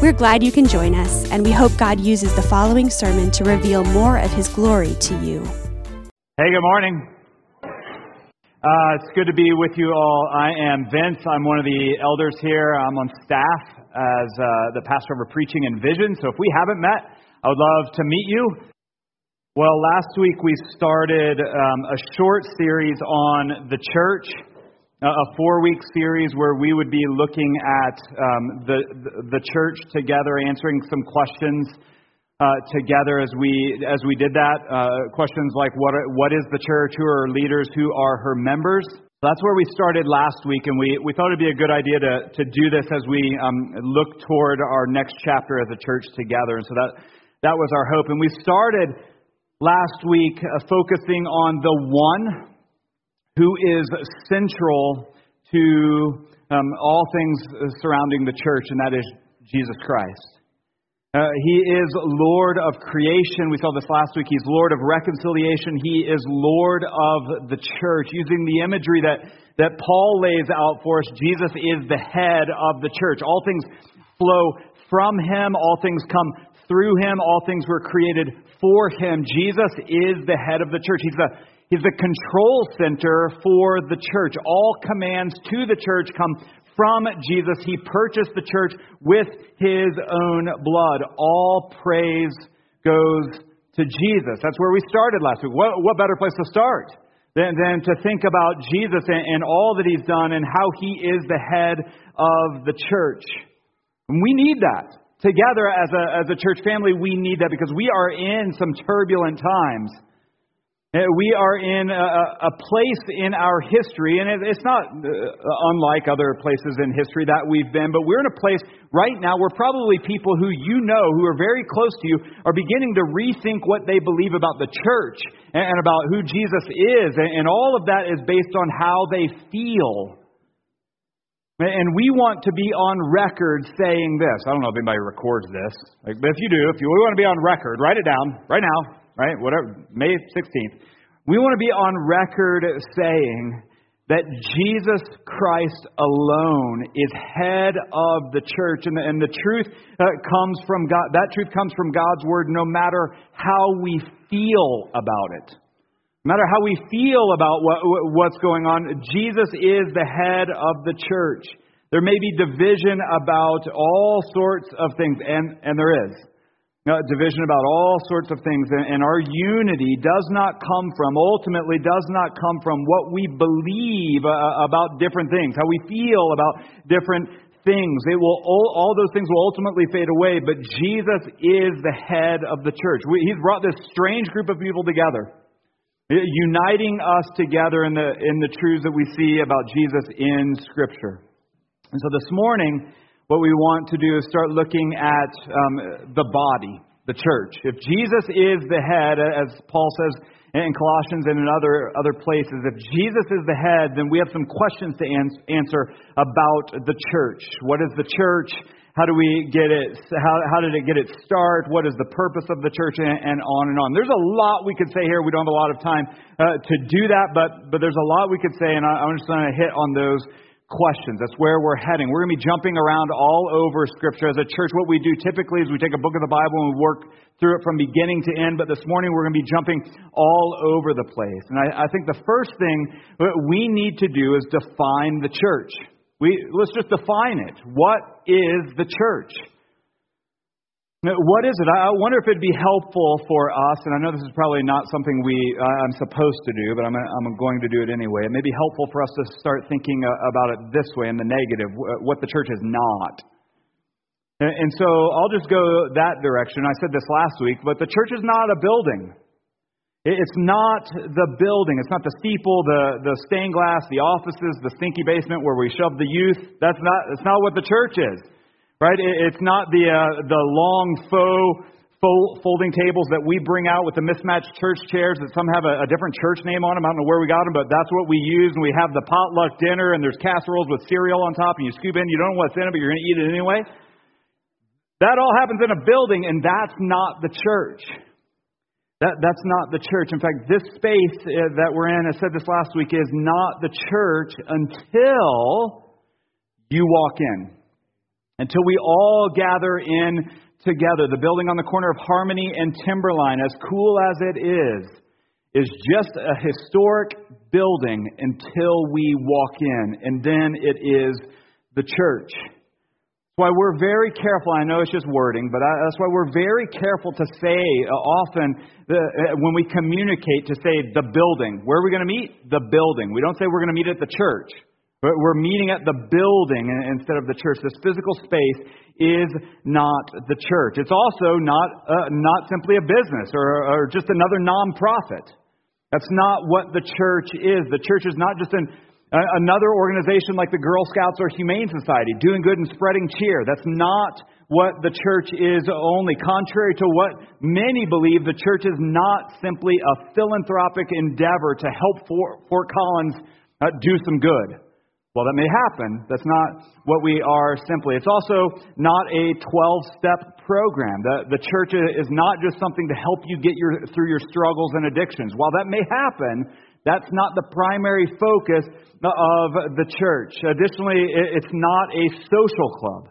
We're glad you can join us, and we hope God uses the following sermon to reveal more of His glory to you. Hey, good morning. Uh, it's good to be with you all. I am Vince. I'm one of the elders here. I'm on staff as uh, the pastor over preaching and vision. So if we haven't met, I would love to meet you. Well, last week we started um, a short series on the church a four week series where we would be looking at um, the, the church together, answering some questions uh, together as we, as we did that. Uh, questions like what, what is the church? Who are her leaders? Who are her members? That's where we started last week, and we, we thought it'd be a good idea to, to do this as we um, look toward our next chapter as a church together. And so that, that was our hope. And we started last week uh, focusing on the one who is central to um, all things surrounding the church, and that is Jesus Christ. Uh, he is Lord of creation. We saw this last week. He's Lord of reconciliation. He is Lord of the church. Using the imagery that, that Paul lays out for us, Jesus is the head of the church. All things flow from him, all things come through him, all things were created for him. Jesus is the head of the church. He's the He's the control center for the church. All commands to the church come from Jesus. He purchased the church with his own blood. All praise goes to Jesus. That's where we started last week. What, what better place to start than, than to think about Jesus and, and all that he's done and how he is the head of the church? And we need that. Together as a, as a church family, we need that because we are in some turbulent times. Uh, we are in a, a, place in our history, and it's not uh, unlike other places in history that we've been, but we're in a place right now where probably people who you know, who are very close to you, are beginning to rethink what they believe about the church and about who Jesus is. And all of that is based on how they feel. And we want to be on record saying this. I don't know if anybody records this, but if you do, if you want to be on record, write it down right now right? Whatever, May 16th. We want to be on record saying that Jesus Christ alone is head of the church, and the, and the truth uh, comes from God. That truth comes from God's word, no matter how we feel about it. No matter how we feel about what, what's going on, Jesus is the head of the church. There may be division about all sorts of things, and, and there is division about all sorts of things. And our unity does not come from, ultimately, does not come from what we believe uh, about different things, how we feel about different things. It will, all, those things will ultimately fade away, but Jesus is the head of the church. he's brought this strange group of people together, uniting us together in the, in the truths that we see about Jesus in Scripture. And so this morning, what we want to do is start looking at um, the body, the church. If Jesus is the head, as Paul says in Colossians and in other, other places, if Jesus is the head, then we have some questions to answer about the church. What is the church? How do we get it? How, how did it get its start? What is the purpose of the church? And, and on and on. There's a lot we could say here. We don't have a lot of time uh, to do that, but, but there's a lot we could say, and I, I'm just going to hit on those questions. That's where we're heading. We're going to be jumping around all over Scripture. As a church, what we do typically is we take a book of the Bible and we work through it from beginning to end, but this morning we're going to be jumping all over the place. And I, I think the first thing we need to do is define the church. We, let's just define it. What is the church? What is it? I wonder if it'd be helpful for us, and I know this is probably not something we uh, I'm supposed to do, but I'm, I'm going to do it anyway. It may be helpful for us to start thinking uh, about it this way in the negative, what the church is not. And so I'll just go that direction. I said this last week, but the church is not a building. It's not the building. It's not the steeple, the, the stained glass, the offices, the stinky basement where we shove the youth. That's not, that's not what the church is. Right? It's not the, uh, the long faux folding tables that we bring out with the mismatched church chairs that some have a, a, different church name on them. I don't know where we got them, but that's what we use. And we have the potluck dinner, and there's casseroles with cereal on top, and you scoop in. You don't know what's in it, but you're going to eat it anyway. That all happens in a building, and that's not the church. That, that's not the church. In fact, this space uh, that we're in, I said this last week, is not the church until you walk in. Until we all gather in together. The building on the corner of Harmony and Timberline, as cool as it is, is just a historic building until we walk in, and then it is the church. That's why we're very careful. I know it's just wording, but that's why we're very careful to say uh, often uh, when we communicate to say the building. Where are we going to meet? The building. We don't say we're going to meet at the church. But we're meeting at the building instead of the church. This physical space is not the church. It's also not, uh, not simply a business or, or just another nonprofit. That's not what the church is. The church is not just an, uh, another organization like the Girl Scouts or Humane Society, doing good and spreading cheer. That's not what the church is only. Contrary to what many believe, the church is not simply a philanthropic endeavor to help Fort Collins uh, do some good. Well, that may happen. That's not what we are simply. It's also not a 12 step program. The, the church is not just something to help you get your, through your struggles and addictions. While that may happen, that's not the primary focus of the church. Additionally, it's not a social club.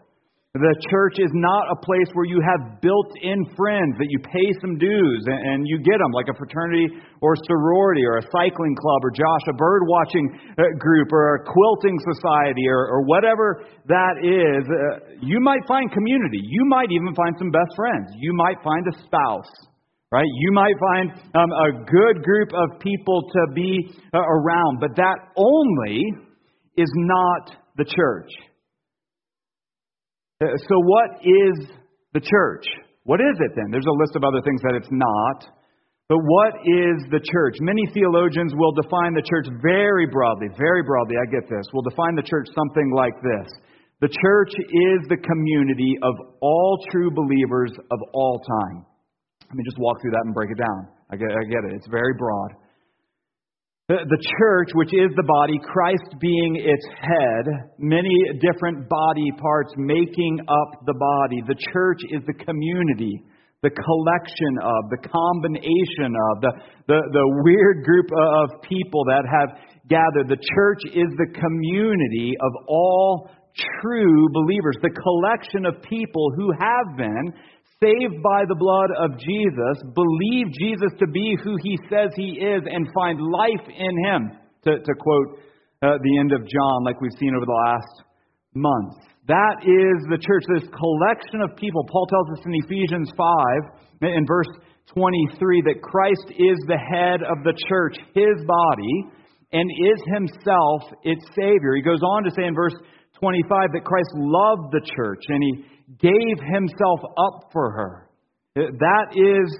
The church is not a place where you have built in friends that you pay some dues and and you get them, like a fraternity or sorority or a cycling club or Josh, a bird watching uh, group or a quilting society or, or whatever that is. Uh, you might find community. You might even find some best friends. You might find a spouse. Right? You might find um, a good group of people to be uh, around, but that only is not the church. Uh, so, what is the church? What is it then? There's a list of other things that it's not. But what is the church? Many theologians will define the church very broadly, very broadly, I get this, will define the church something like this The church is the community of all true believers of all time. Let me just walk through that and break it down. I get, I get it. It's very broad. The church, which is the body, Christ being its head, many different body parts making up the body. The church is the community, the collection of, the combination of, the, the, the weird group of people that have gathered. The church is the community of all true believers, the collection of people who have been saved by the blood of Jesus, believe Jesus to be who he says he is, and find life in him, to, to quote uh, the end of John, like we've seen over the last months. That is the church, this collection of people. Paul tells us in Ephesians 5, in verse 23, that Christ is the head of the church, his body, and is himself its Savior. He goes on to say in verse 25 that Christ loved the church and he gave himself up for her. That is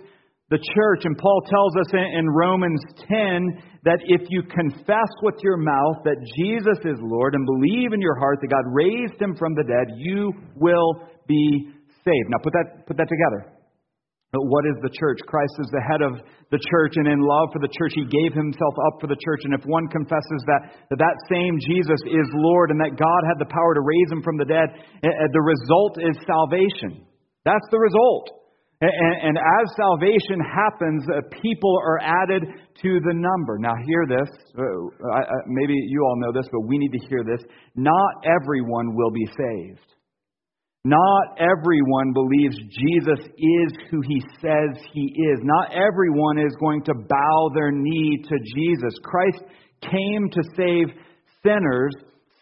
the church. And Paul tells us in Romans 10 that if you confess with your mouth that Jesus is Lord and believe in your heart that God raised him from the dead, you will be saved. Now put that, put that together. But what is the church? Christ is the head of the church, and in love for the church, he gave himself up for the church. And if one confesses that that, that same Jesus is Lord and that God had the power to raise him from the dead, eh, eh, the result is salvation. That's the result. And, and as salvation happens, uh, people are added to the number. Now, hear this. Uh, maybe you all know this, but we need to hear this. Not everyone will be saved. Not everyone believes Jesus is who he says he is. Not everyone is going to bow their knee to Jesus. Christ came to save sinners,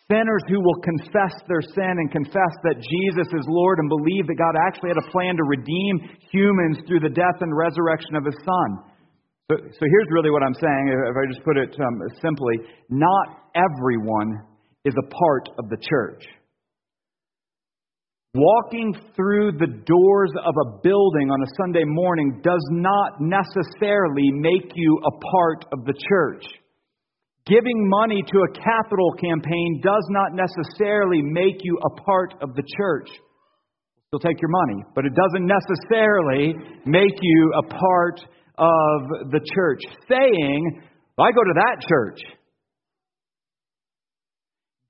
sinners who will confess their sin and confess that Jesus is Lord and believe that God actually had a plan to redeem humans through the death and resurrection of his Son. So, so here's really what I'm saying, if I just put it um, simply not everyone is a part of the church. Walking through the doors of a building on a Sunday morning does not necessarily make you a part of the church. Giving money to a capital campaign does not necessarily make you a part of the church. She'll take your money, but it doesn't necessarily make you a part of the church. Saying, I go to that church,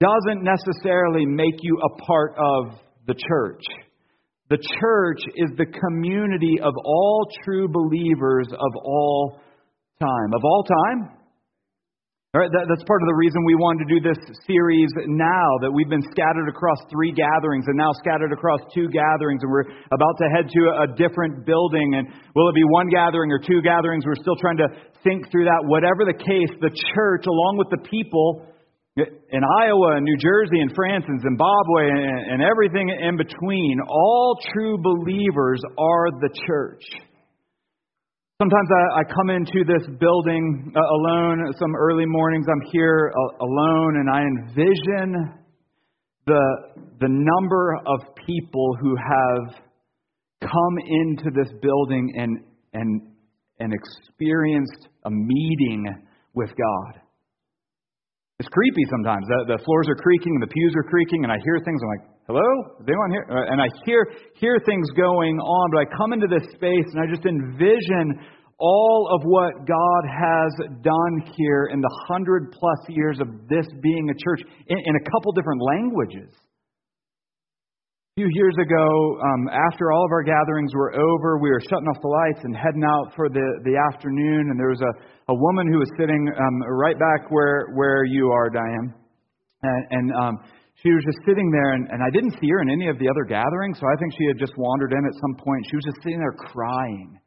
doesn't necessarily make you a part of the church. The church is the community of all true believers of all time. Of all time? All right, that, that's part of the reason we wanted to do this series now, that we've been scattered across three gatherings and now scattered across two gatherings, and we're about to head to a different building. And will it be one gathering or two gatherings? We're still trying to think through that. Whatever the case, the church, along with the people in Iowa and New Jersey and France and Zimbabwe and, and everything in between, all true believers are the church. Sometimes I, I come into this building uh, alone. Some early mornings I'm here uh, alone, and I envision the, the number of people who have come into this building and, and, and experienced a meeting with God. It's creepy sometimes. The, the floors are creaking, and the pews are creaking, and I hear things. I'm like, hello? Is anyone here? Uh, and I hear, hear things going on, but I come into this space and I just envision all of what God has done here in the hundred plus years of this being a church in, in a couple different languages. Few years ago, um, after all of our gatherings were over, we were shutting off the lights and heading out for the, the afternoon, and there was a a woman who was sitting um, right back where, where you are, Diane. And, and um, she was just sitting there, and, and I didn't see her in any of the other gatherings, so I think she had just wandered in at some point. She was just sitting there crying.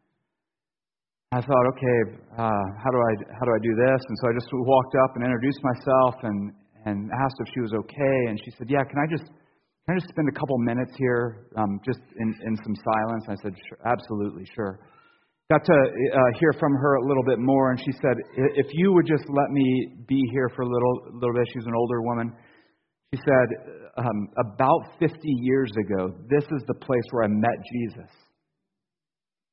I thought, okay, uh, how do I how do I do this? And so I just walked up and introduced myself and and asked if she was okay. And she said, Yeah, can I just can I just spend a couple minutes here, um, just in in some silence? I said, sure, Absolutely, sure. Got to uh, hear from her a little bit more, and she said, "If you would just let me be here for a little, little bit." She's an older woman. She said, um, "About 50 years ago, this is the place where I met Jesus,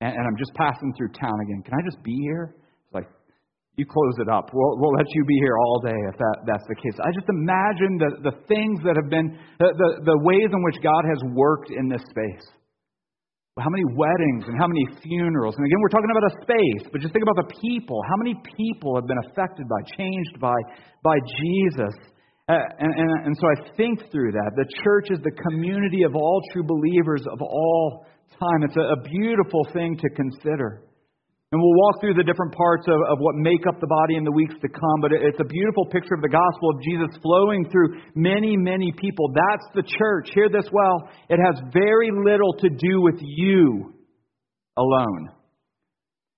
and, and I'm just passing through town again. Can I just be here?" "You close it up. We'll, we'll let you be here all day if that, that's the case." I just imagine the, the things that have been the, the, the ways in which God has worked in this space how many weddings and how many funerals. And again, we're talking about a space, but just think about the people. How many people have been affected by, changed by, by Jesus? Uh, and, and, and so I think through that. The church is the community of all true believers of all time. It's a, a beautiful thing to consider. And we'll walk through the different parts of, of what make up the body in the weeks to come, but it's a beautiful picture of the gospel of Jesus flowing through many, many people. That's the church. Hear this well. It has very little to do with you alone.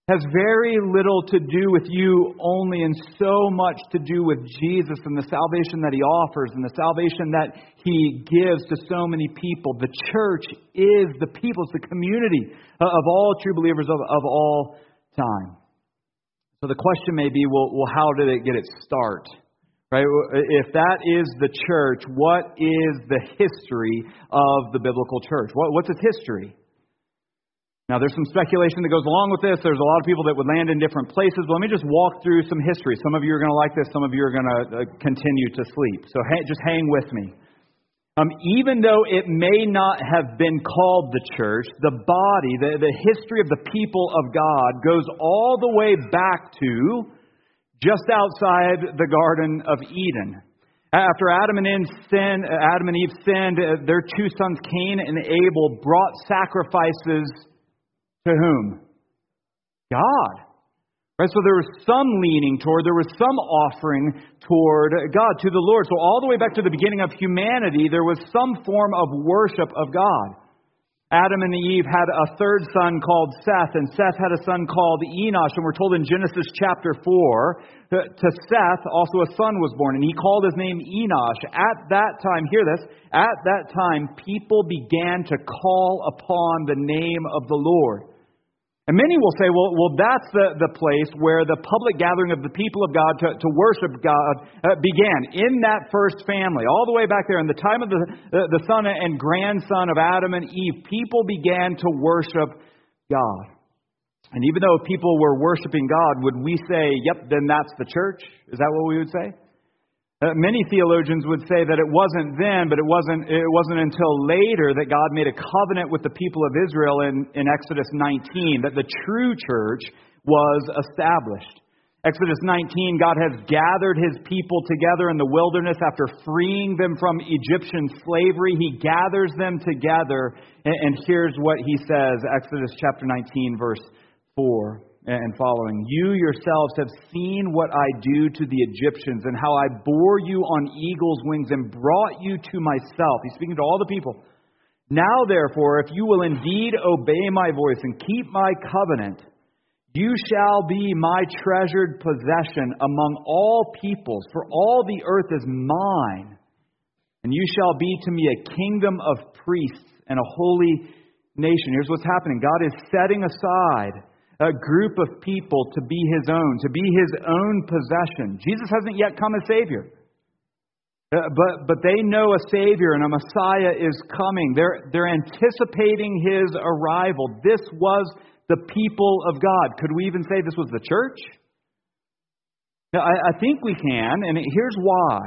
Has very little to do with you only, and so much to do with Jesus and the salvation that He offers and the salvation that He gives to so many people. The church is the people, it's the community of all true believers of, of all time. So the question may be, well, well, how did it get its start? Right? If that is the church, what is the history of the biblical church? What, what's its history? Now, there's some speculation that goes along with this. There's a lot of people that would land in different places. But let me just walk through some history. Some of you are going to like this. Some of you are going to uh, continue to sleep. So ha- just hang with me. Um, even though it may not have been called the church, the body, the, the history of the people of God goes all the way back to just outside the Garden of Eden. After Adam and Eve sinned, Adam and Eve sinned, uh, their two sons Cain and Abel brought sacrifices to whom? God. Right, so there was some leaning toward, there was some offering toward God, to the Lord. So all the way back to the beginning of humanity, there was some form of worship of God. Adam and Eve had a third son called Seth, and Seth had a son called Enosh. And we're told in Genesis chapter 4 that to Seth also a son was born, and he called his name Enosh. At that time, hear this, at that time, people began to call upon the name of the Lord. And many will say, well, well that's the, the place where the public gathering of the people of God to, to worship God uh, began, in that first family, all the way back there. In the time of the, the, the son and grandson of Adam and Eve, people began to worship God. And even though people were worshiping God, would we say, yep, then that's the church? Is that what we would say? Uh, many theologians would say that it wasn't then, but it wasn't, it wasn't until later that God made a covenant with the people of Israel in, in Exodus 19 that the true church was established. Exodus 19, God has gathered his people together in the wilderness after freeing them from Egyptian slavery. He gathers them together, and, and here's what he says Exodus chapter 19, verse 4 and following. You yourselves have seen what I do to the Egyptians and how I bore you on eagle's wings and brought you to myself. He's speaking to all the people. Now, therefore, if you will indeed obey my voice and keep my covenant, you shall be my treasured possession among all peoples, for all the earth is mine. And you shall be to me a kingdom of priests and a holy nation. Here's what's happening God is setting aside a group of people to be his own, to be his own possession. Jesus hasn't yet come as Savior. Uh, but, but they know a Savior and a Messiah is coming. They're, they're anticipating his arrival. This was the people of God. Could we even say this was the church? Now, I, I think we can, and here's why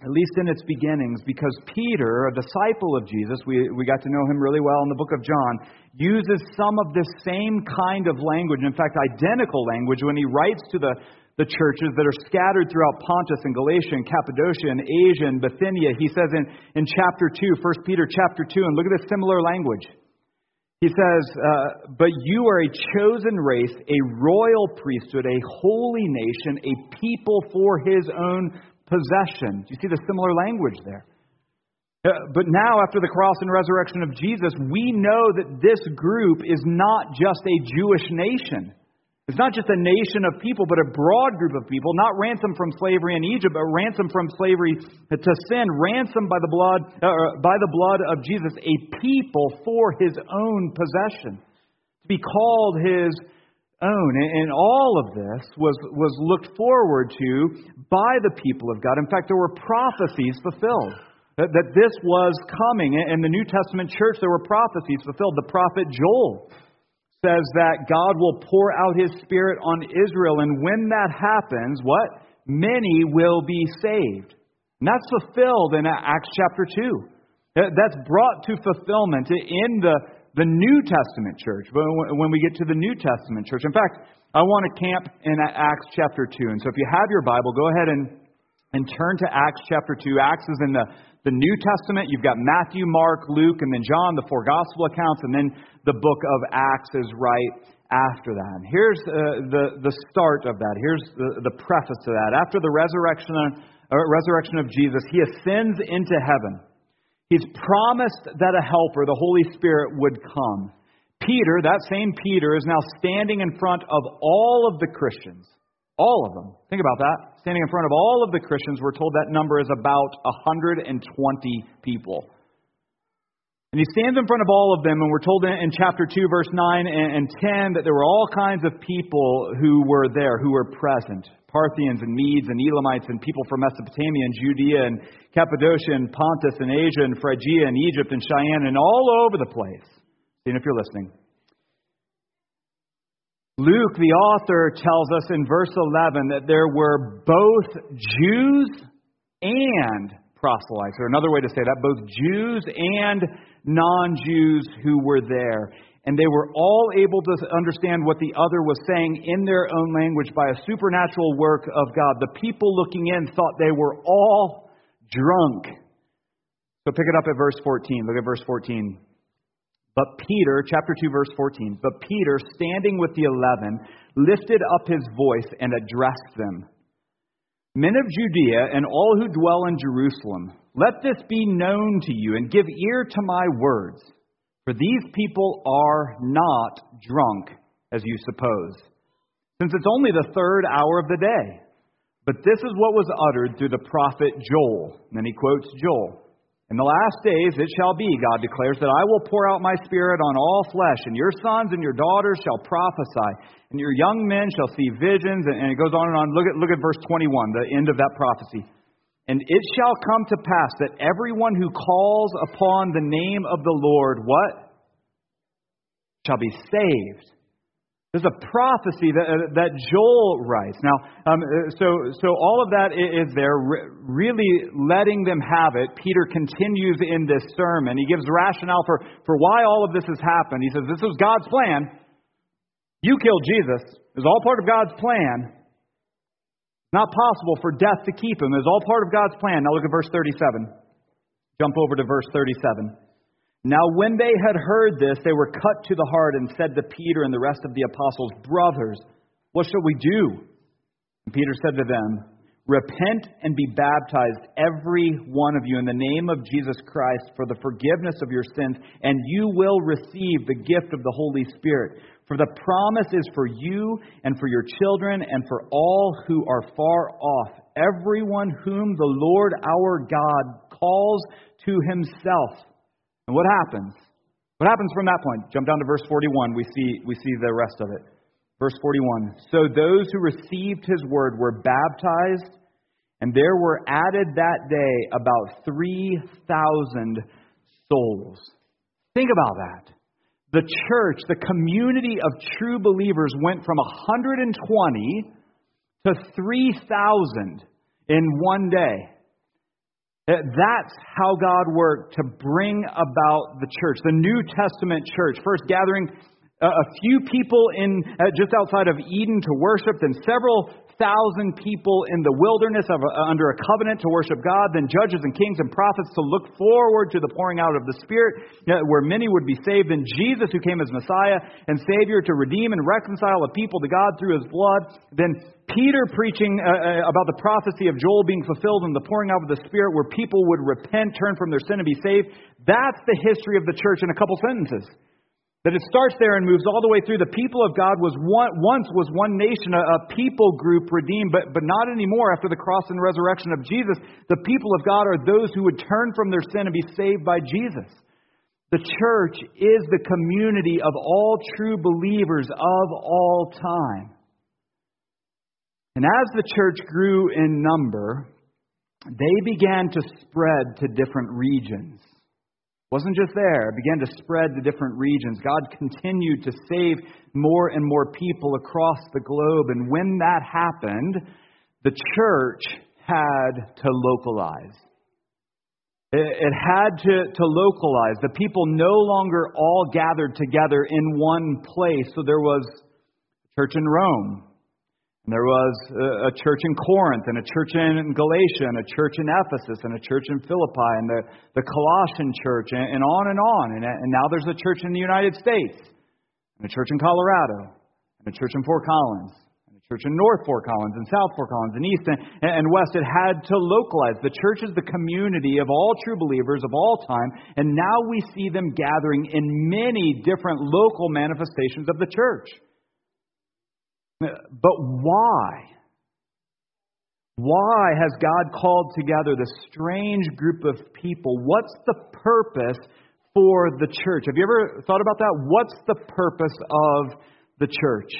at least in its beginnings, because Peter, a disciple of Jesus, we, we got to know him really well in the book of John, uses some of this same kind of language, in fact, identical language, when he writes to the, the churches that are scattered throughout Pontus and Galatia and Cappadocia and Asia and Bithynia. He says in, in chapter 2, 1 Peter chapter 2, and look at this similar language. He says, uh, But you are a chosen race, a royal priesthood, a holy nation, a people for his own possession. You see the similar language there? Uh, but now, after the cross and resurrection of Jesus, we know that this group is not just a Jewish nation. It's not just a nation of people, but a broad group of people, not ransomed from slavery in Egypt, but ransomed from slavery to sin, ransomed by the blood, uh, by the blood of Jesus, a people for his own possession, to be called his own. And all of this was, was looked forward to by the people of God. In fact, there were prophecies fulfilled that, that this was coming. In the New Testament church, there were prophecies fulfilled. The prophet Joel says that God will pour out his spirit on Israel, and when that happens, what? Many will be saved. And that's fulfilled in Acts chapter 2. That's brought to fulfillment in the the New Testament church, but when we get to the New Testament church. In fact, I want to camp in Acts chapter 2. And so if you have your Bible, go ahead and, and turn to Acts chapter 2. Acts is in the, the New Testament. You've got Matthew, Mark, Luke, and then John, the four gospel accounts, and then the book of Acts is right after that. And here's uh, the, the start of that. Here's the, the preface to that. After the resurrection, uh, resurrection of Jesus, he ascends into heaven. He's promised that a helper, the Holy Spirit, would come. Peter, that same Peter, is now standing in front of all of the Christians. All of them. Think about that. Standing in front of all of the Christians, we're told that number is about 120 people. And he stands in front of all of them, and we're told in, chapter 2, verse 9 and 10, that there were all kinds of people who were there, who were present. Parthians and Medes and Elamites and people from Mesopotamia and Judea and Cappadocia and Pontus and Asia and Phrygia and Egypt and Cyrene and all over the place. See if you're listening. Luke, the author, tells us in verse 11 that there were both Jews and proselytes, or another way to say that, both Jews and non Jews who were there and they were all able to understand what the other was saying in their own language by a supernatural work of God. The people looking in thought they were all drunk. So pick it up at verse 14. Look at verse 14. But Peter, chapter 2, verse 14, but Peter, standing with the eleven, lifted up his voice and addressed them Men of Judea and all who dwell in Jerusalem, let this be known to you, and give ear to my words. For these people are not drunk, as you suppose, since it's only the third hour of the day. But this is what was uttered through the prophet Joel. And then he quotes Joel. In the last days it shall be, God declares, that I will pour out my spirit on all flesh, and your sons and your daughters shall prophesy, and your young men shall see visions. And it goes on and on. Look at, look at verse 21, the end of that prophecy. And it shall come to pass that everyone who calls upon the name of the Lord, what? Shall be saved. There's a prophecy that, uh, that Joel writes. Now, um, uh, so, so all of that is there, really letting them have it. Peter continues in this sermon. He gives rationale for, for why all of this has happened. He says, This was God's plan. You killed Jesus. It was all part of God's plan. Not possible for death to keep him. It was all part of God's plan. Now look at verse 37. Jump over to verse 37. Now, when they had heard this, they were cut to the heart and said to Peter and the rest of the apostles, Brothers, what shall we do? And Peter said to them, Repent and be baptized, every one of you, in the name of Jesus Christ for the forgiveness of your sins, and you will receive the gift of the Holy Spirit. For the promise is for you and for your children and for all who are far off, everyone whom the Lord our God calls to himself. And what happens? What happens from that point? Jump down to verse 41. We see, we see the rest of it. Verse 41. So those who received his word were baptized, and there were added that day about 3,000 souls. Think about that. The church, the community of true believers, went from 120 to 3,000 in one day. That's how God worked to bring about the church, the New Testament church. First, gathering a few people in uh, just outside of Eden to worship, then several thousand people in the wilderness of, uh, under a covenant to worship God, then judges and kings and prophets to look forward to the pouring out of the Spirit, uh, where many would be saved, then Jesus, who came as Messiah and Savior to redeem and reconcile a people to God through his blood, then Peter preaching uh, uh, about the prophecy of Joel being fulfilled and the pouring out of the Spirit, where people would repent, turn from their sin, and be saved. That's the history of the church in a couple sentences. That it starts there and moves all the way through. The people of God was one, once was one nation, a, a people group redeemed, but, but not anymore after the cross and resurrection of Jesus. The people of God are those who would turn from their sin and be saved by Jesus. The church is the community of all true believers of all time. And as the church grew in number, they began to spread to different regions wasn't just there, it began to spread to different regions. God continued to save more and more people across the globe. And when that happened, the church had to localize. It had to, to localize. The people no longer all gathered together in one place. So there was church in Rome, there was a church in Corinth, and a church in Galatia, and a church in Ephesus, and a church in Philippi, and the, the Colossian church, and, and on and on. And, and now there's a church in the United States, and a church in Colorado, and a church in Fort Collins, and a church in North Fort Collins, and South Fort Collins, and East and, and West. It had to localize. The church is the community of all true believers of all time, and now we see them gathering in many different local manifestations of the church. But why? Why has God called together this strange group of people? What's the purpose for the church? Have you ever thought about that? What's the purpose of the church?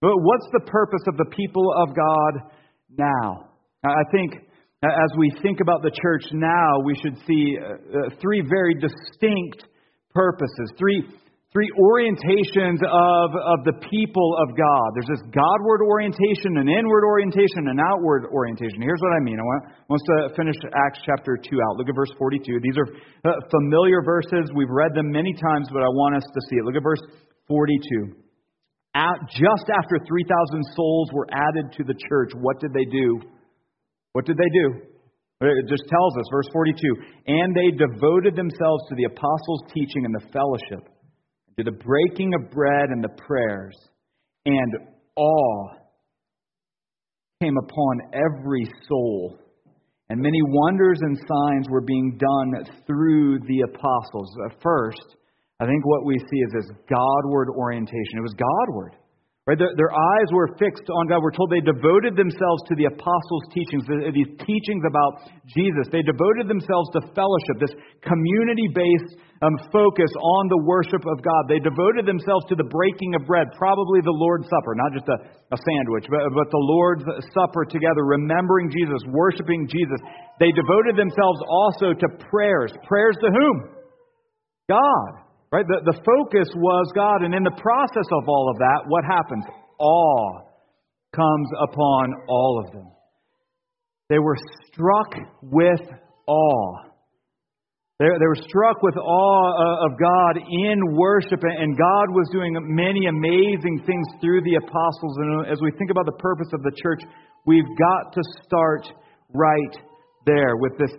What's the purpose of the people of God now? I think as we think about the church now, we should see uh, uh, three very distinct purposes, three three orientations of, of the people of God. There's this Godward orientation, an inward orientation, an outward orientation. Here's what I mean. I want, want us to finish Acts chapter 2 out. Look at verse 42. These are uh, familiar verses. We've read them many times, but I want us to see it. Look at verse 42. At, just after 3,000 souls were added to the church, what did they do? What did they do? It just tells us, verse 42. And they devoted themselves to the apostles' teaching and the fellowship to the breaking of bread and the prayers, and awe came upon every soul. And many wonders and signs were being done through the apostles. At first, I think what we see is this Godward orientation. It was Godward. Right? Their, their, eyes were fixed on God. We're told they devoted themselves to the apostles' teachings, these teachings about Jesus. They devoted themselves to fellowship, this community based um, focus on the worship of God. They devoted themselves to the breaking of bread, probably the Lord's Supper, not just a, a sandwich, but, but the Lord's Supper together, remembering Jesus, worshiping Jesus. They devoted themselves also to prayers. Prayers to whom? God. Right? The, the focus was God, and in the process of all of that, what happens? Awe comes upon all of them. They were struck with awe. They, they were struck with awe uh, of God in worship, and God was doing many amazing things through the apostles. And as we think about the purpose of the church, we've got to start right there with this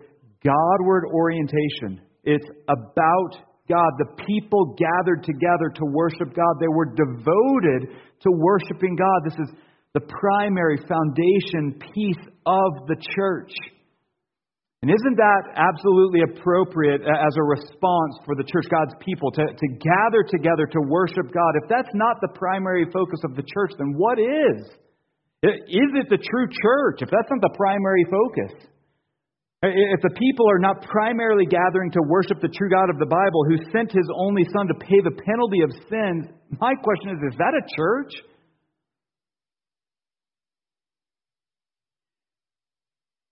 Godward orientation. It's about God. The people gathered together to worship God. They were devoted to worshiping God. This is the primary foundation piece of the church. And isn't that absolutely appropriate as a response for the church, God's people, to, to gather together to worship God? If that's not the primary focus of the church, then what is? Is it the true church if that's not the primary focus? If the people are not primarily gathering to worship the true God of the Bible who sent his only Son to pay the penalty of sins, my question is is that a church?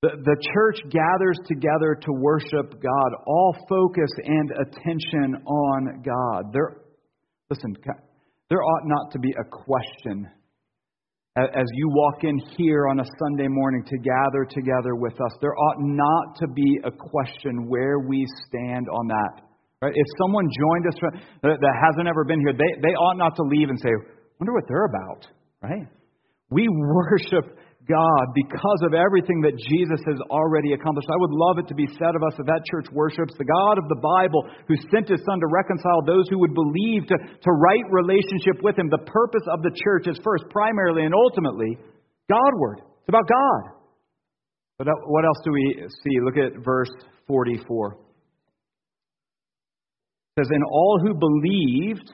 The, church gathers together to worship God, all focus and attention on God. There, listen, there ought not to be a question as you walk in here on a Sunday morning to gather together with us. There ought not to be a question where we stand on that. Right? If someone joined us that hasn't ever been here, they, they ought not to leave and say, wonder what they're about. Right? We worship God because of everything that Jesus has already accomplished. I would love it to be said of us that that church worships the God of the Bible who sent his Son to reconcile those who would believe to, to right relationship with him. The purpose of the church is first, primarily, and ultimately Godward. It's about God. But uh, what else do we see? Look at verse 44. It says, And all who believed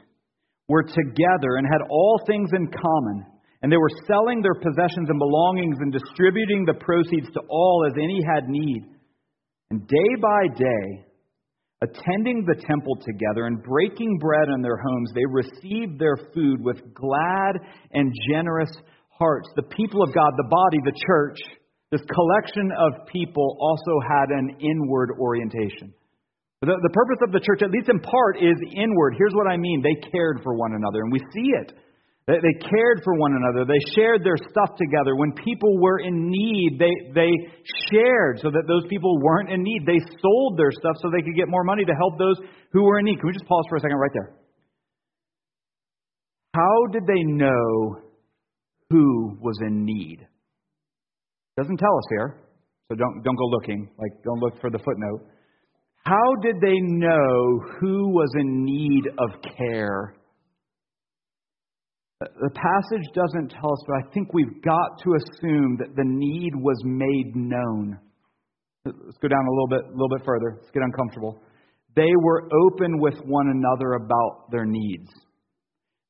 were together and had all things in common and they were selling their possessions and belongings and distributing the proceeds to all as any had need. And day by day, attending the temple together and breaking bread in their homes, they received their food with glad and generous hearts. The people of God, the body, the church, this collection of people also had an inward orientation. The, the purpose of the church, at least in part, is inward. Here's what I mean they cared for one another, and we see it. They, they cared for one another. They shared their stuff together. When people were in need, they, they shared so that those people weren't in need. They sold their stuff so they could get more money to help those who were in need. Can we just pause for a second right there? How did they know who was in need? Doesn't tell us here, so don't, don't go looking. Like, don't look for the footnote. How did they know who was in need of care? The passage doesn't tell us, but I think we've got to assume that the need was made known. Let's go down a little bit, a little bit further. Let's get uncomfortable. They were open with one another about their needs.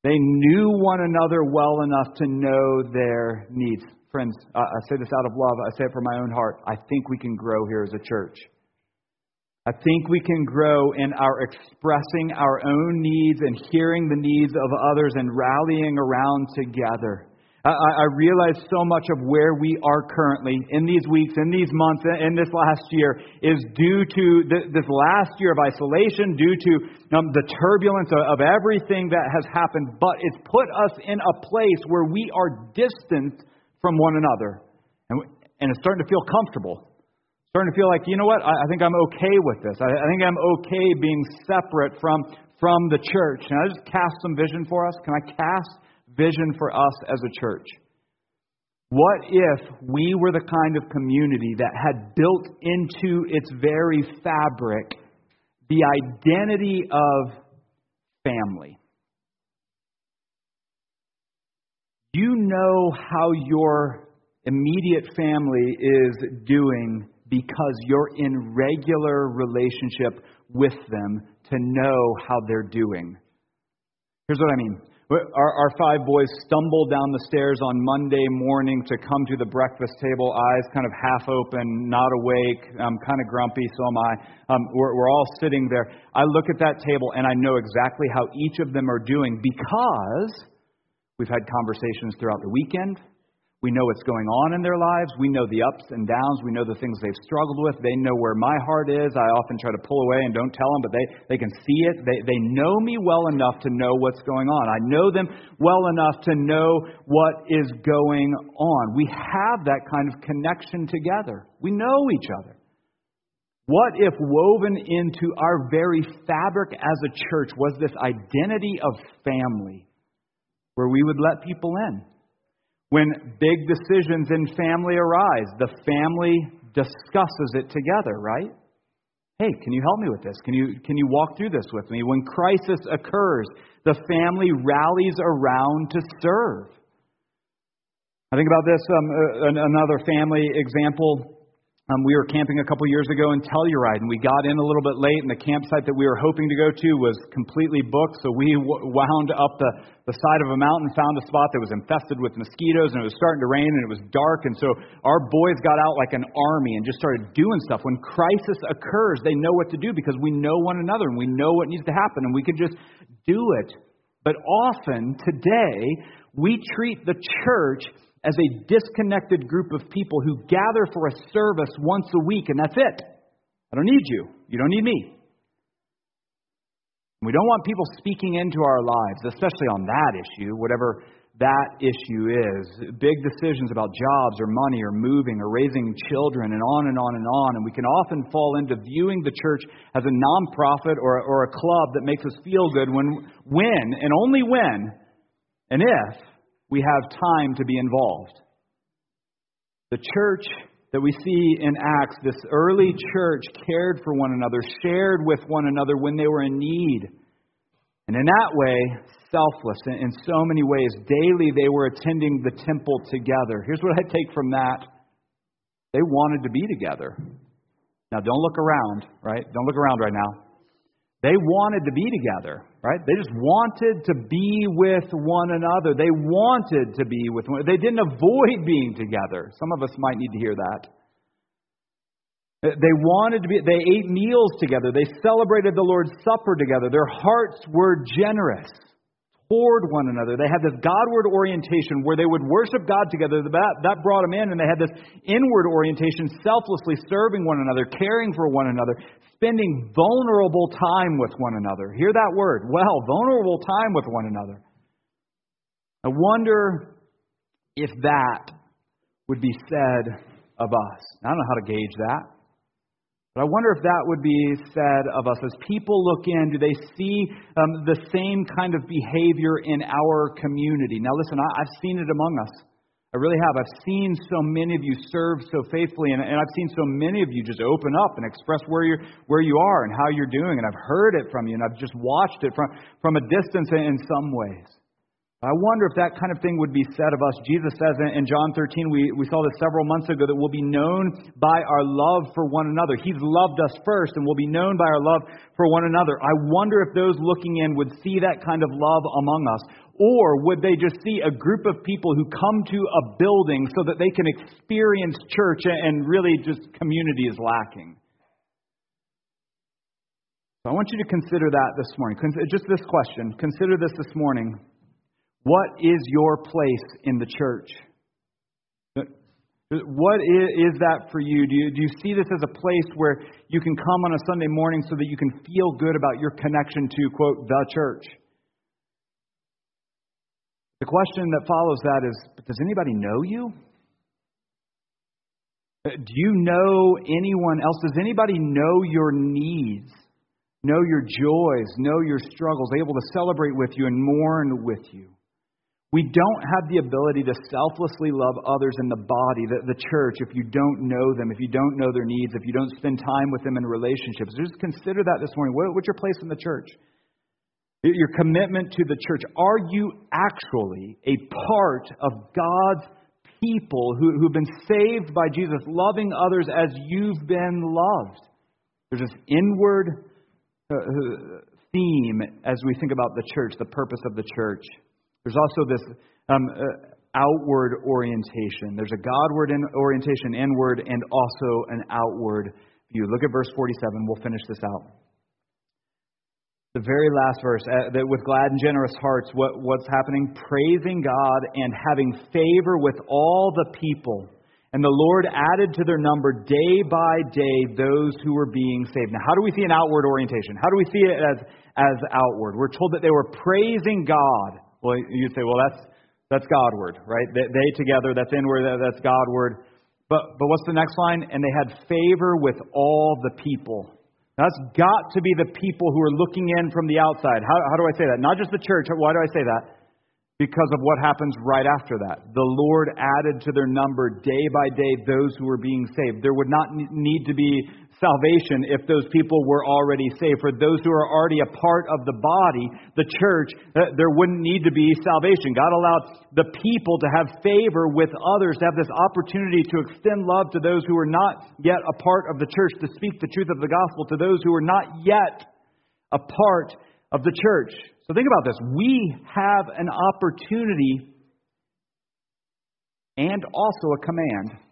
They knew one another well enough to know their needs. Friends, I say this out of love. I say it for my own heart. I think we can grow here as a church. I think we can grow in our expressing our own needs and hearing the needs of others and rallying around together. I, I, realize so much of where we are currently in these weeks, in these months, in this last year is due to this last year of isolation, due to um, the turbulence of, of everything that has happened. But it's put us in a place where we are distant from one another. And, and it's starting to feel comfortable starting to feel like, you know what, I, I think I'm okay with this. I, I, think I'm okay being separate from, from the church. Can I just cast some vision for us? Can I cast vision for us as a church? What if we were the kind of community that had built into its very fabric the identity of family? You know how your immediate family is doing because you're in regular relationship with them to know how they're doing. Here's what I mean. Our, our, five boys stumbled down the stairs on Monday morning to come to the breakfast table, eyes kind of half open, not awake. I'm kind of grumpy, so am I. Um, we're, we're all sitting there. I look at that table and I know exactly how each of them are doing because we've had conversations throughout the weekend. We know what's going on in their lives. We know the ups and downs. We know the things they've struggled with. They know where my heart is. I often try to pull away and don't tell them, but they, they can see it. They, they know me well enough to know what's going on. I know them well enough to know what is going on. We have that kind of connection together. We know each other. What if woven into our very fabric as a church was this identity of family where we would let people in? When big decisions in family arise, the family discusses it together, right? Hey, can you help me with this? Can you, can you walk through this with me? When crisis occurs, the family rallies around to serve. I think about this, um, another family example um, we were camping a couple years ago in Telluride, and we got in a little bit late, and the campsite that we were hoping to go to was completely booked. So we w- wound up the, the side of a mountain, found a spot that was infested with mosquitoes, and it was starting to rain, and it was dark. And so our boys got out like an army and just started doing stuff. When crisis occurs, they know what to do because we know one another and we know what needs to happen, and we can just do it. But often today, we treat the church as a disconnected group of people who gather for a service once a week, and that's it. I don't need you. You don't need me. We don't want people speaking into our lives, especially on that issue, whatever that issue is. Big decisions about jobs or money or moving or raising children and on and on and on. And we can often fall into viewing the church as a nonprofit or, or a club that makes us feel good when, when, and only when, and if we have time to be involved. The church that we see in Acts, this early church cared for one another, shared with one another when they were in need. And in that way, selfless in so many ways. Daily, they were attending the temple together. Here's what I take from that they wanted to be together. Now, don't look around, right? Don't look around right now. They wanted to be together, right? They just wanted to be with one another. They wanted to be with one They didn't avoid being together. Some of us might need to hear that. They wanted to be, they ate meals together. They celebrated the Lord's Supper together. Their hearts were generous toward one another. They had this Godward orientation where they would worship God together. That, that brought them in, and they had this inward orientation, selflessly serving one another, caring for one another, spending vulnerable time with one another. Hear that word. Well, vulnerable time with one another. I wonder if that would be said of us. I don't know how to gauge that. But I wonder if that would be said of us. As people look in, do they see um, the same kind of behavior in our community? Now, listen, I, I've seen it among us. I really have. I've seen so many of you serve so faithfully, and, and I've seen so many of you just open up and express where you're where you are and how you're doing, and I've heard it from you, and I've just watched it from from a distance in some ways. I wonder if that kind of thing would be said of us. Jesus says in John 13, we, we saw this several months ago, that we'll be known by our love for one another. He's loved us first, and we'll be known by our love for one another. I wonder if those looking in would see that kind of love among us, or would they just see a group of people who come to a building so that they can experience church and really just community is lacking? So I want you to consider that this morning. Just this question. Consider this this morning. What is your place in the church? What is that for you? Do, you? do you see this as a place where you can come on a Sunday morning so that you can feel good about your connection to, quote, the church? The question that follows that is Does anybody know you? Do you know anyone else? Does anybody know your needs, know your joys, know your struggles, able to celebrate with you and mourn with you? We don't have the ability to selflessly love others in the body, the, the church, if you don't know them, if you don't know their needs, if you don't spend time with them in relationships. Just consider that this morning. What, what's your place in the church? your commitment to the church. Are you actually a part of God's people who, who've been saved by Jesus, loving others as you've been loved? There's this inward uh, uh, theme as we think about the church, the purpose of the church. There's also this um, uh, outward orientation. There's a Godward orientation, inward, and also an outward view. Look at verse 47. We'll finish this out. the very last verse, uh, that with glad and generous hearts, what, what's happening? Praising God and having favor with all the people. And the Lord added to their number day by day those who were being saved. Now, how do we see an outward orientation? How do we see it as, as outward? We're told that they were praising God. Well, you say, well, that's, that's Godward, right? They, they together, that's inward, that's Godward. But, but what's the next line? And they had favor with all the people. That's got to be the people who are looking in from the outside. How, how do I say that? Not just the church. Why do I say that? Because of what happens right after that. The Lord added to their number day by day those who were being saved. There would not need to be salvation if those people were already saved. For those who are already a part of the body, the church, uh, there wouldn't need to be salvation. God allowed the people to have favor with others, to have this opportunity to extend love to those who are not yet a part of the church, to speak the truth of the gospel to those who are not yet a part of the church. So think about this. We have an opportunity and also a command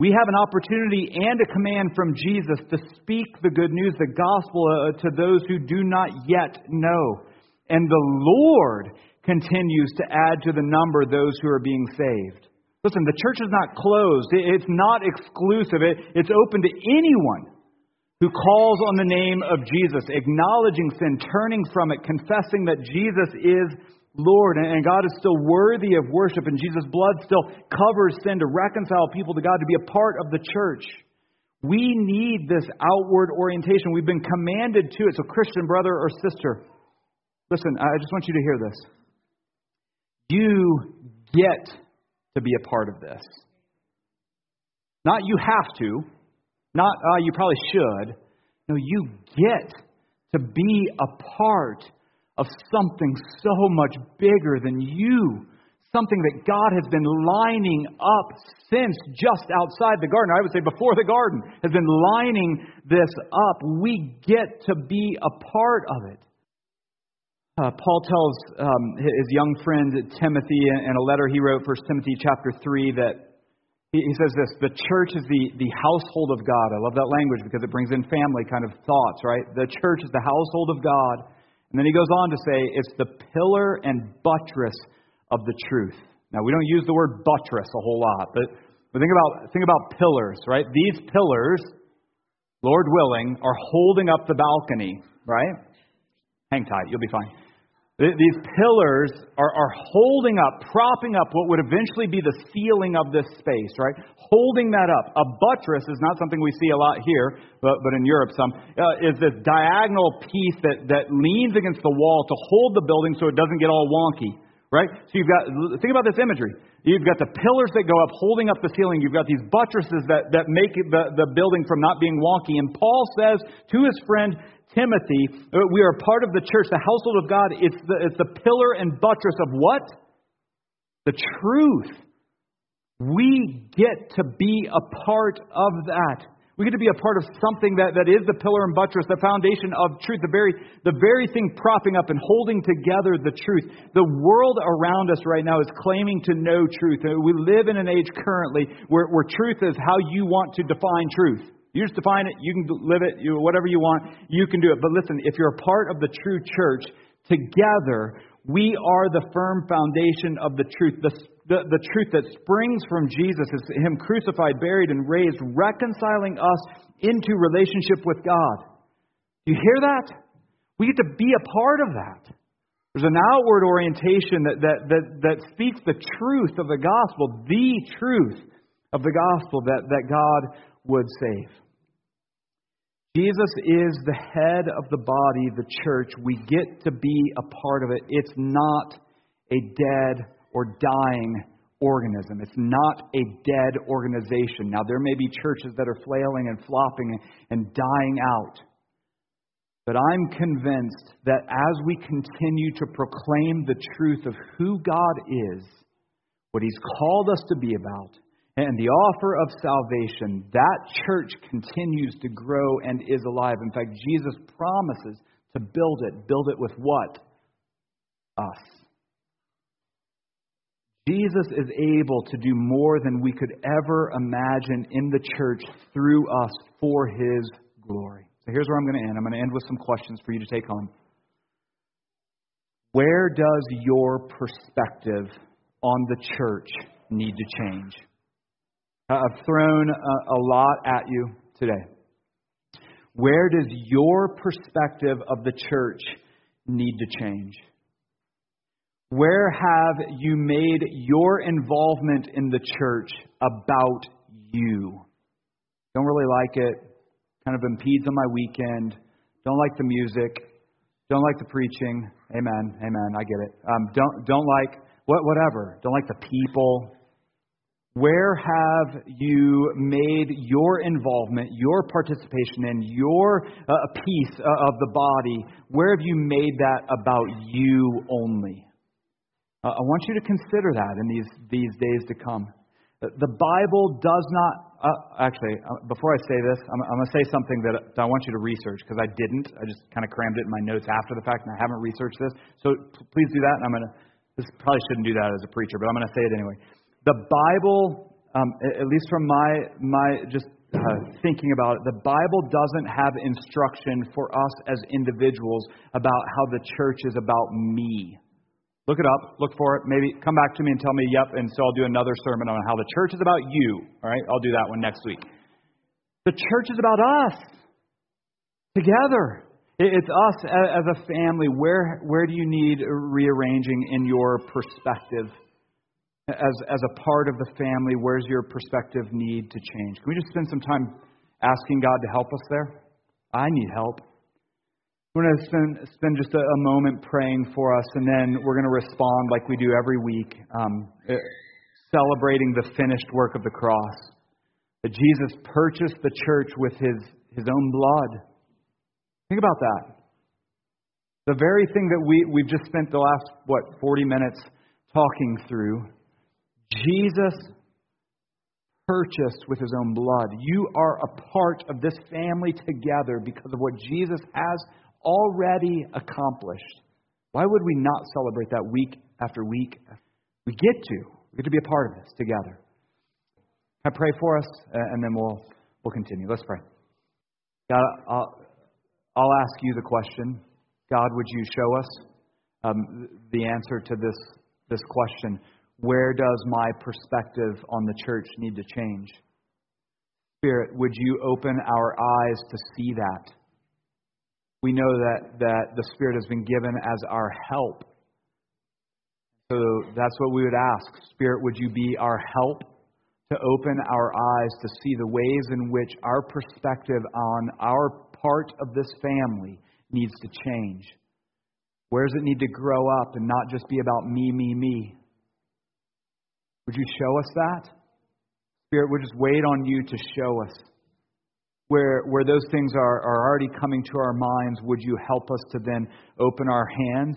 we have an opportunity and a command from Jesus to speak the good news, the gospel, uh, to those who do not yet know. And the Lord continues to add to the number those who are being saved. Listen, the church is not closed, it's not exclusive, it's open to anyone who calls on the name of Jesus, acknowledging sin, turning from it, confessing that Jesus is Lord, and God is still worthy of worship, and Jesus' blood still covers sin to reconcile people to God, to be a part of the church. We need this outward orientation. We've been commanded to it. So, Christian brother or sister, listen, I just want you to hear this. You get to be a part of this. Not you have to, not uh, you probably should. No, you get to be a part of something so much bigger than you. Something that God has been lining up since just outside the garden. I would say before the garden, has been lining this up. We get to be a part of it. Uh, Paul tells um, his young friend Timothy in a letter he wrote, 1 Timothy chapter 3, that he says this the church is the, the household of God. I love that language because it brings in family kind of thoughts, right? The church is the household of God and then he goes on to say it's the pillar and buttress of the truth. Now we don't use the word buttress a whole lot, but, but think about think about pillars, right? These pillars, Lord willing, are holding up the balcony, right? Hang tight, you'll be fine. These pillars are, are holding up, propping up what would eventually be the ceiling of this space, right? Holding that up. A buttress is not something we see a lot here, but, but in Europe some, uh, is this diagonal piece that, that leans against the wall to hold the building so it doesn't get all wonky, right? So you've got, think about this imagery. You've got the pillars that go up holding up the ceiling. You've got these buttresses that, that make the, the building from not being wonky. And Paul says to his friend Timothy, uh, we are part of the church, the household of God. It's the, it's the pillar and buttress of what? The truth. We get to be a part of that. We get to be a part of something that, that is the pillar and buttress, the foundation of truth, the very, the very thing propping up and holding together the truth. The world around us right now is claiming to know truth. Uh, we live in an age currently where, where truth is how you want to define truth. You just define it, you can live it, you, whatever you want, you can do it. But listen, if you're a part of the true church, together, we are the firm foundation of the truth. The, the, the truth that springs from Jesus is Him crucified, buried, and raised, reconciling us into relationship with God. You hear that? We get to be a part of that. There's an outward orientation that, that, that, that speaks the truth of the gospel, the truth of the gospel that, that God would save. Jesus is the head of the body, the church. We get to be a part of it. It's not a dead or dying organism. It's not a dead organization. Now, there may be churches that are flailing and flopping and dying out. But I'm convinced that as we continue to proclaim the truth of who God is, what He's called us to be about, and the offer of salvation, that church continues to grow and is alive. In fact, Jesus promises to build it. Build it with what? Us. Jesus is able to do more than we could ever imagine in the church through us for his glory. So here's where I'm going to end. I'm going to end with some questions for you to take home. Where does your perspective on the church need to change? I've thrown a, a lot at you today. Where does your perspective of the church need to change? Where have you made your involvement in the church about you? Don't really like it. Kind of impedes on my weekend. Don't like the music. Don't like the preaching. Amen. Amen. I get it. Um, don't don't like what whatever. Don't like the people. Where have you made your involvement, your participation in your uh, piece uh, of the body? Where have you made that about you only? Uh, I want you to consider that in these these days to come. The Bible does not uh, actually, uh, before I say this, I'm, I'm going to say something that, that, I want you to research because I didn't. I just kind of crammed it in my notes after the fact, and I haven't researched this. So p- please do that. And I'm going to. This probably shouldn't do that as a preacher, but I'm going to say it anyway. The Bible, um, at least from my my just uh, thinking about it, the Bible doesn't have instruction for us as individuals about how the church is about me. Look it up, look for it, maybe come back to me and tell me, yep, and so I'll do another sermon on how the church is about you. All right, I'll do that one next week. The church is about us together. It's us as a family. Where, where do you need rearranging in your perspective? As, as a part of the family, where's your perspective need to change? Can we just spend some time asking God to help us there? I need help. We're going to spend, spend just a, a, moment praying for us, and then we're going to respond like we do every week, um, eh, celebrating the finished work of the cross. That Jesus purchased the church with his, his own blood. Think about that. The very thing that we, we've just spent the last, what, 40 minutes talking through, Jesus purchased with his own blood. You are a part of this family together because of what Jesus has already accomplished. Why would we not celebrate that week after week? We get to. We get to be a part of this together. I pray for us, and then we'll we'll continue. Let's pray. God, I'll, I'll ask you the question. God, would you show us um, the answer to this this question? Where does my perspective on the church need to change? Spirit, would you open our eyes to see that? We know that, that the Spirit has been given as our help. So that's what we would ask. Spirit, would you be our help to open our eyes to see the ways in which our perspective on our part of this family needs to change? Where does it need to grow up and not just be about me, me, me? Would you show us that? Spirit, we just wait on you to show us where, where those things are, are already coming to our minds, would you help us to then open our hands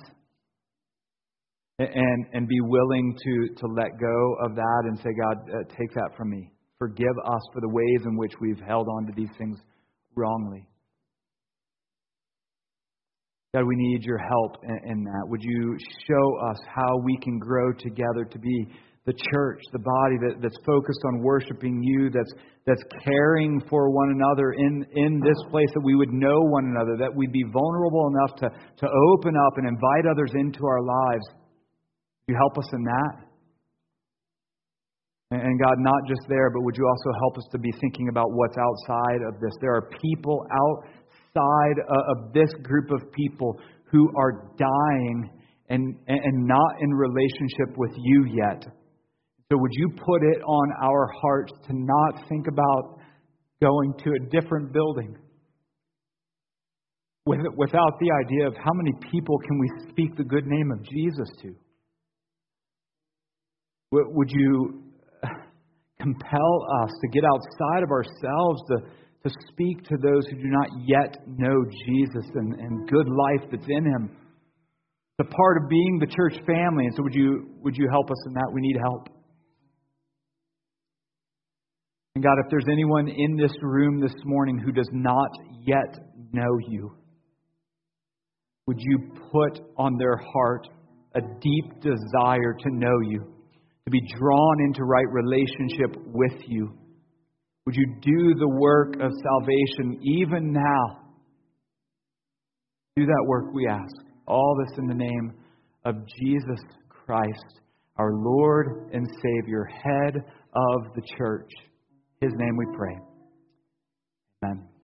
and, and be willing to, to let go of that and say, God, uh, take that from me. Forgive us for the ways in which we've held on to these things wrongly. God, we need your help in, in that. Would you show us how we can grow together to be the church, the body that, that's focused on worshiping you, that's, that's caring for one another in, in this place, that we would know one another, that we'd be vulnerable enough to, to open up and invite others into our lives. you help us in that? And God, not just there, but would you also help us to be thinking about what's outside of this? There are people outside of this group of people who are dying and, and not in relationship with you yet. So, would you put it on our hearts to not think about going to a different building without the idea of how many people can we speak the good name of Jesus to? Would you compel us to get outside of ourselves to, to speak to those who do not yet know Jesus and, and good life that's in Him? It's a part of being the church family. And so, would you, would you help us in that? We need help. And God, if there's anyone in this room this morning who does not yet know you, would you put on their heart a deep desire to know you, to be drawn into right relationship with you? Would you do the work of salvation even now? Do that work, we ask. All this in the name of Jesus Christ, our Lord and Savior, head of the church. His name we pray. Amen.